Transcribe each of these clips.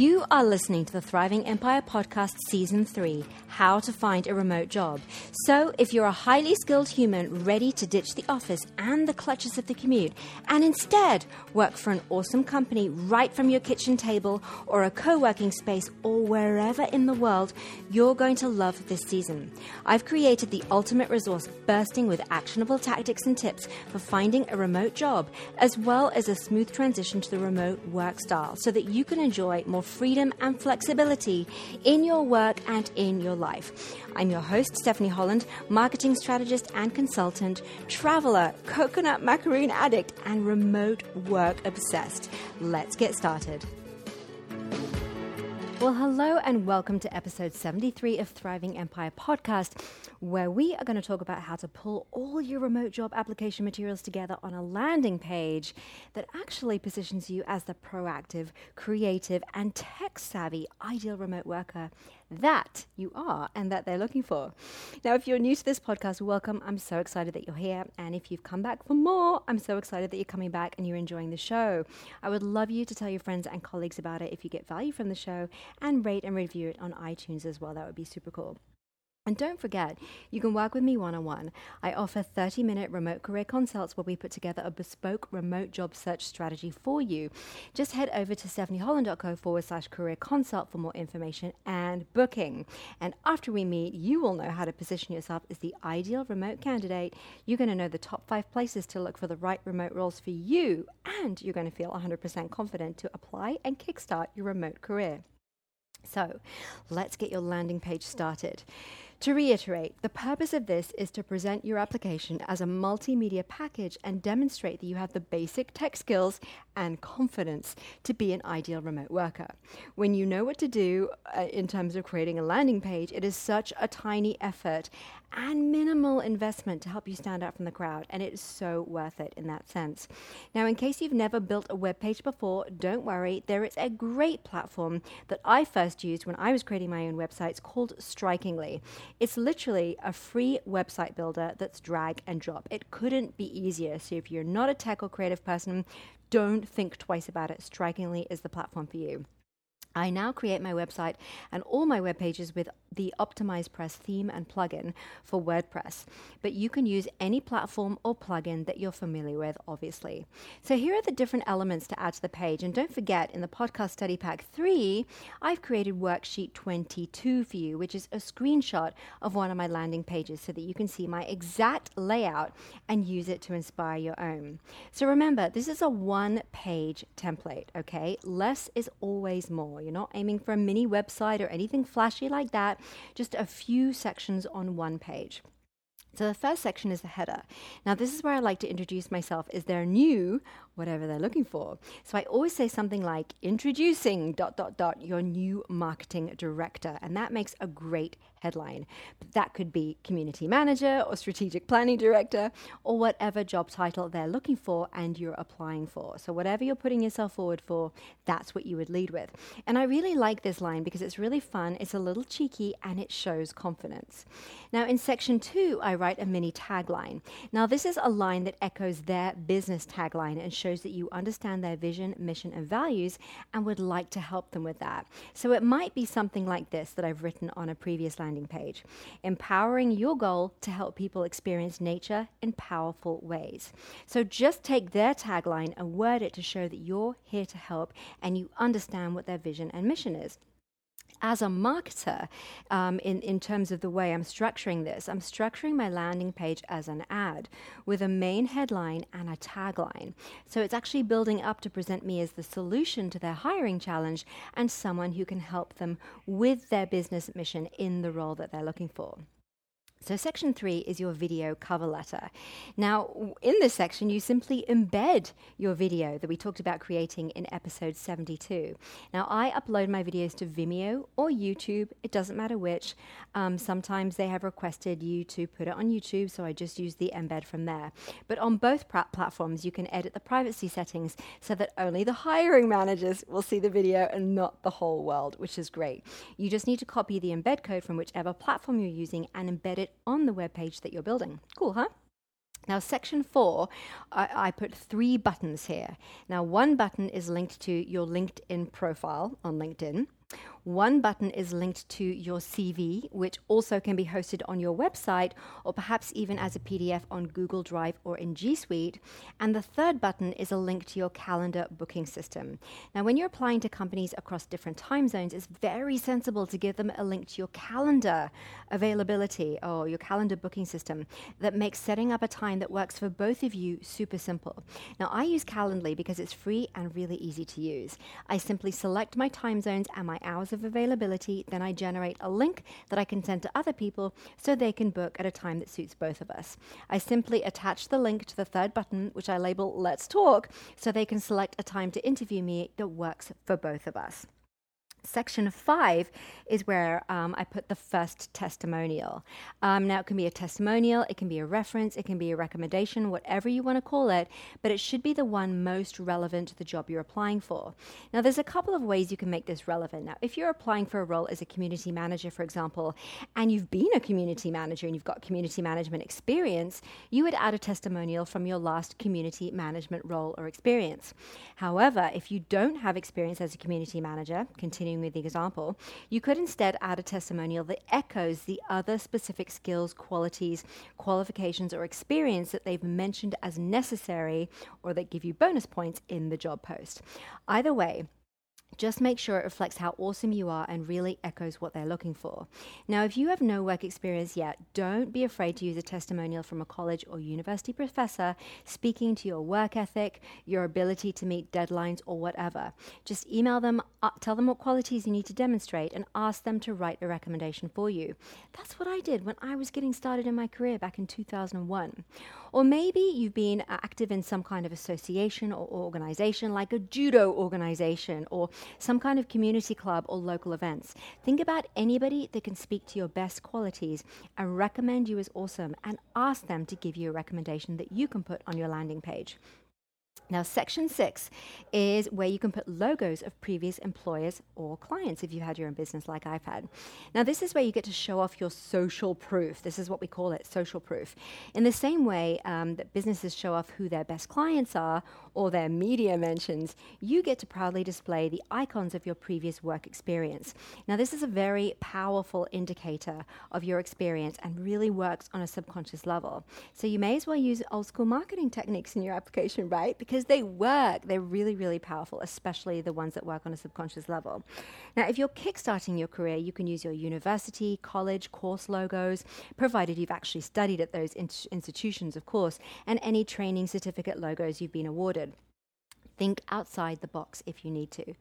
You are listening to the Thriving Empire Podcast Season 3 How to Find a Remote Job. So, if you're a highly skilled human ready to ditch the office and the clutches of the commute and instead work for an awesome company right from your kitchen table or a co working space or wherever in the world, you're going to love this season. I've created the ultimate resource bursting with actionable tactics and tips for finding a remote job, as well as a smooth transition to the remote work style so that you can enjoy more freedom and flexibility in your work and in your life. I'm your host, Stephanie Holland, marketing strategist and consultant, traveler, coconut macaroon addict, and remote work obsessed. Let's get started. Well, hello and welcome to episode 73 of Thriving Empire podcast, where we are going to talk about how to pull all your remote job application materials together on a landing page that actually positions you as the proactive, creative, and tech savvy ideal remote worker that you are and that they're looking for. Now, if you're new to this podcast, welcome. I'm so excited that you're here. And if you've come back for more, I'm so excited that you're coming back and you're enjoying the show. I would love you to tell your friends and colleagues about it if you get value from the show and rate and review it on iTunes as well. That would be super cool. And don't forget, you can work with me one on one. I offer 30 minute remote career consults where we put together a bespoke remote job search strategy for you. Just head over to stephanieholland.co forward slash career consult for more information and booking. And after we meet, you will know how to position yourself as the ideal remote candidate. You're going to know the top five places to look for the right remote roles for you, and you're going to feel 100% confident to apply and kickstart your remote career. So let's get your landing page started. To reiterate, the purpose of this is to present your application as a multimedia package and demonstrate that you have the basic tech skills and confidence to be an ideal remote worker. When you know what to do uh, in terms of creating a landing page, it is such a tiny effort and minimal investment to help you stand out from the crowd, and it is so worth it in that sense. Now, in case you've never built a web page before, don't worry, there is a great platform that I first used when I was creating my own websites called Strikingly. It's literally a free website builder that's drag and drop. It couldn't be easier. So if you're not a tech or creative person, don't think twice about it. Strikingly is the platform for you. I now create my website and all my web pages with the OptimizePress theme and plugin for WordPress, but you can use any platform or plugin that you're familiar with, obviously. So here are the different elements to add to the page. And don't forget, in the podcast study pack 3, I've created worksheet 22 for you, which is a screenshot of one of my landing pages so that you can see my exact layout and use it to inspire your own. So remember, this is a one page template, okay? Less is always more. You're not aiming for a mini website or anything flashy like that just a few sections on one page. So the first section is the header. Now this is where I like to introduce myself as their new whatever they're looking for. So I always say something like introducing dot dot dot your new marketing director and that makes a great headline. That could be community manager or strategic planning director or whatever job title they're looking for and you're applying for. So whatever you're putting yourself forward for, that's what you would lead with. And I really like this line because it's really fun, it's a little cheeky and it shows confidence. Now in section 2 I write a mini tagline. Now this is a line that echoes their business tagline and shows that you understand their vision, mission and values and would like to help them with that. So it might be something like this that I've written on a previous line landing page, empowering your goal to help people experience nature in powerful ways. So just take their tagline and word it to show that you're here to help and you understand what their vision and mission is as a marketer, um, in, in terms of the way I'm structuring this, I'm structuring my landing page as an ad with a main headline and a tagline. So it's actually building up to present me as the solution to their hiring challenge and someone who can help them with their business mission in the role that they're looking for. So, section three is your video cover letter. Now, in this section, you simply embed your video that we talked about creating in episode 72. Now, I upload my videos to Vimeo or YouTube, it doesn't matter which. Um, sometimes they have requested you to put it on YouTube, so I just use the embed from there. But on both platforms, you can edit the privacy settings so that only the hiring managers will see the video and not the whole world, which is great. You just need to copy the embed code from whichever platform you're using and embed it on the web page that you're building. Cool, huh? Now, section four, I, I, put three buttons here. Now, one button is linked to your LinkedIn profile on LinkedIn. One button is linked to your CV, which also can be hosted on your website or perhaps even as a PDF on Google Drive or in G Suite. And the third button is a link to your calendar booking system. Now, when you're applying to companies across different time zones, it's very sensible to give them a link to your calendar availability or your calendar booking system that makes setting up a time that works for both of you super simple. Now, I use Calendly because it's free and really easy to use. I simply select my time zones and my hours of availability, then I generate a link that I can send to other people so they can book at a time that suits both of us. I simply attach the link to the third button, which I label Let's Talk, so they can select a time to interview me that works for both of us. Section five is where um, I put the first testimonial. Um, now, it can be a testimonial, it can be a reference, it can be a recommendation, whatever you want to call it, but it should be the one most relevant to the job you're applying for. Now, there's a couple of ways you can make this relevant. Now, if you're applying for a role as a community manager, for example, and you've been a community manager and you've got community management experience, you would add a testimonial from your last community management role or experience. However, if you don't have experience as a community manager, continue continuing with the example, you could instead add a testimonial that echoes the other specific skills, qualities, qualifications, or experience that they've mentioned as necessary or that give you bonus points in the job post. Either way, just make sure it reflects how awesome you are and really echoes what they're looking for. Now, if you have no work experience yet, don't be afraid to use a testimonial from a college or university professor speaking to your work ethic, your ability to meet deadlines, or whatever. Just email them, uh, tell them what qualities you need to demonstrate, and ask them to write a recommendation for you. That's what I did when I was getting started in my career back in 2001. Or maybe you've been active in some kind of association or organization, like a judo organization or some kind of community club or local events. Think about anybody that can speak to your best qualities and recommend you as awesome and ask them to give you a recommendation that you can put on your landing page. Now, section six is where you can put logos of previous employers or clients if you had your own business like I've had. Now, this is where you get to show off your social proof. This is what we call it social proof. In the same way um, that businesses show off who their best clients are or their media mentions, you get to proudly display the icons of your previous work experience. Now, this is a very powerful indicator of your experience and really works on a subconscious level. So, you may as well use old school marketing techniques in your application, right? Because they work. They're really, really powerful, especially the ones that work on a subconscious level. Now, if you're kickstarting your career, you can use your university, college, course logos, provided you've actually studied at those in- institutions, of course, and any training certificate logos you've been awarded. Think outside the box if you need to.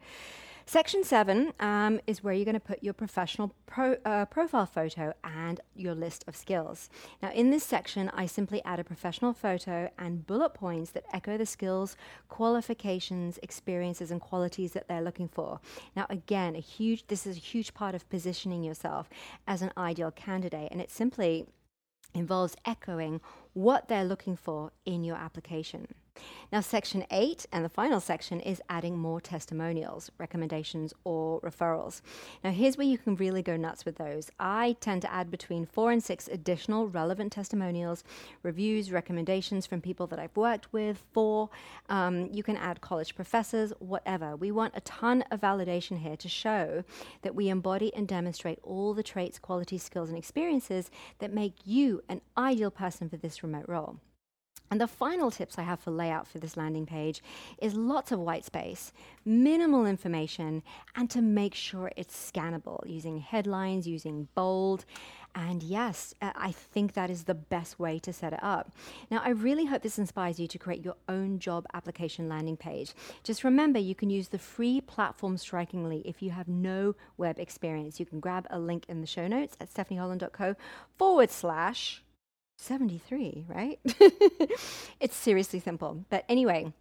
Section seven um, is where you're going to put your professional pro, uh, profile photo and your list of skills. Now, in this section, I simply add a professional photo and bullet points that echo the skills, qualifications, experiences, and qualities that they're looking for. Now, again, a huge this is a huge part of positioning yourself as an ideal candidate, and it simply involves echoing what they're looking for in your application. Now, section eight and the final section is adding more testimonials, recommendations, or referrals. Now, here's where you can really go nuts with those. I tend to add between four and six additional relevant testimonials, reviews, recommendations from people that I've worked with. For um, you can add college professors, whatever. We want a ton of validation here to show that we embody and demonstrate all the traits, qualities, skills, and experiences that make you an ideal person for this remote role. And the final tips I have for layout for this landing page is lots of white space, minimal information, and to make sure it's scannable using headlines, using bold. And yes, uh, I think that is the best way to set it up. Now, I really hope this inspires you to create your own job application landing page. Just remember, you can use the free platform strikingly if you have no web experience. You can grab a link in the show notes at stephanieholland.co forward slash 73, right? it's seriously simple. But anyway,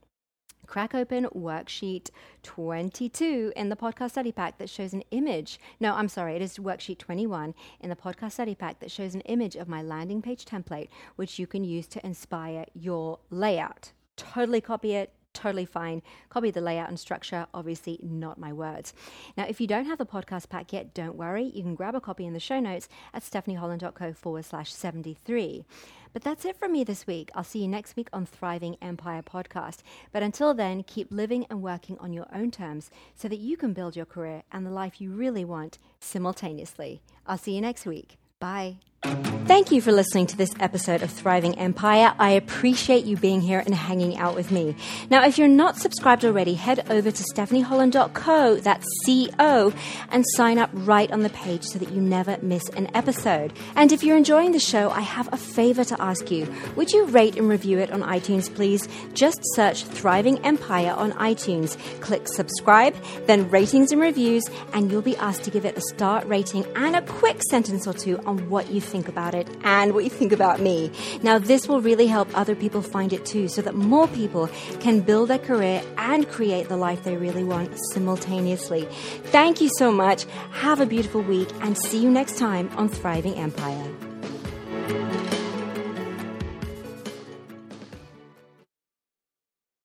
crack open worksheet 22 in the podcast study pack that shows an image. No, I'm sorry, it is worksheet 21 in the podcast study pack that shows an image of my landing page template, which you can use to inspire your layout. Totally copy it, totally fine. Copy the layout and structure, obviously not my words. Now, if you don't have the podcast pack yet, don't worry. You can grab a copy in the show notes at stephanieholland.co forward slash 73. But that's it from me this week. I'll see you next week on Thriving Empire podcast. But until then, keep living and working on your own terms so that you can build your career and the life you really want simultaneously. I'll see you next week. Bye. Thank you for listening to this episode of Thriving Empire. I appreciate you being here and hanging out with me. Now, if you're not subscribed already, head over to stephanieholland.co, that's C-O, and sign up right on the page so that you never miss an episode. And if you're enjoying the show, I have a favor to ask you. Would you rate and review it on iTunes, please? Just search Thriving Empire on iTunes. Click subscribe, then ratings and reviews, and you'll be asked to give it a star rating and a quick sentence or two on what you think about it and what you think about me. Now, this will really help other people find it too, so that more people can build their career and create the life they really want simultaneously. Thank you so much. Have a beautiful week and see you next time on Thriving Empire.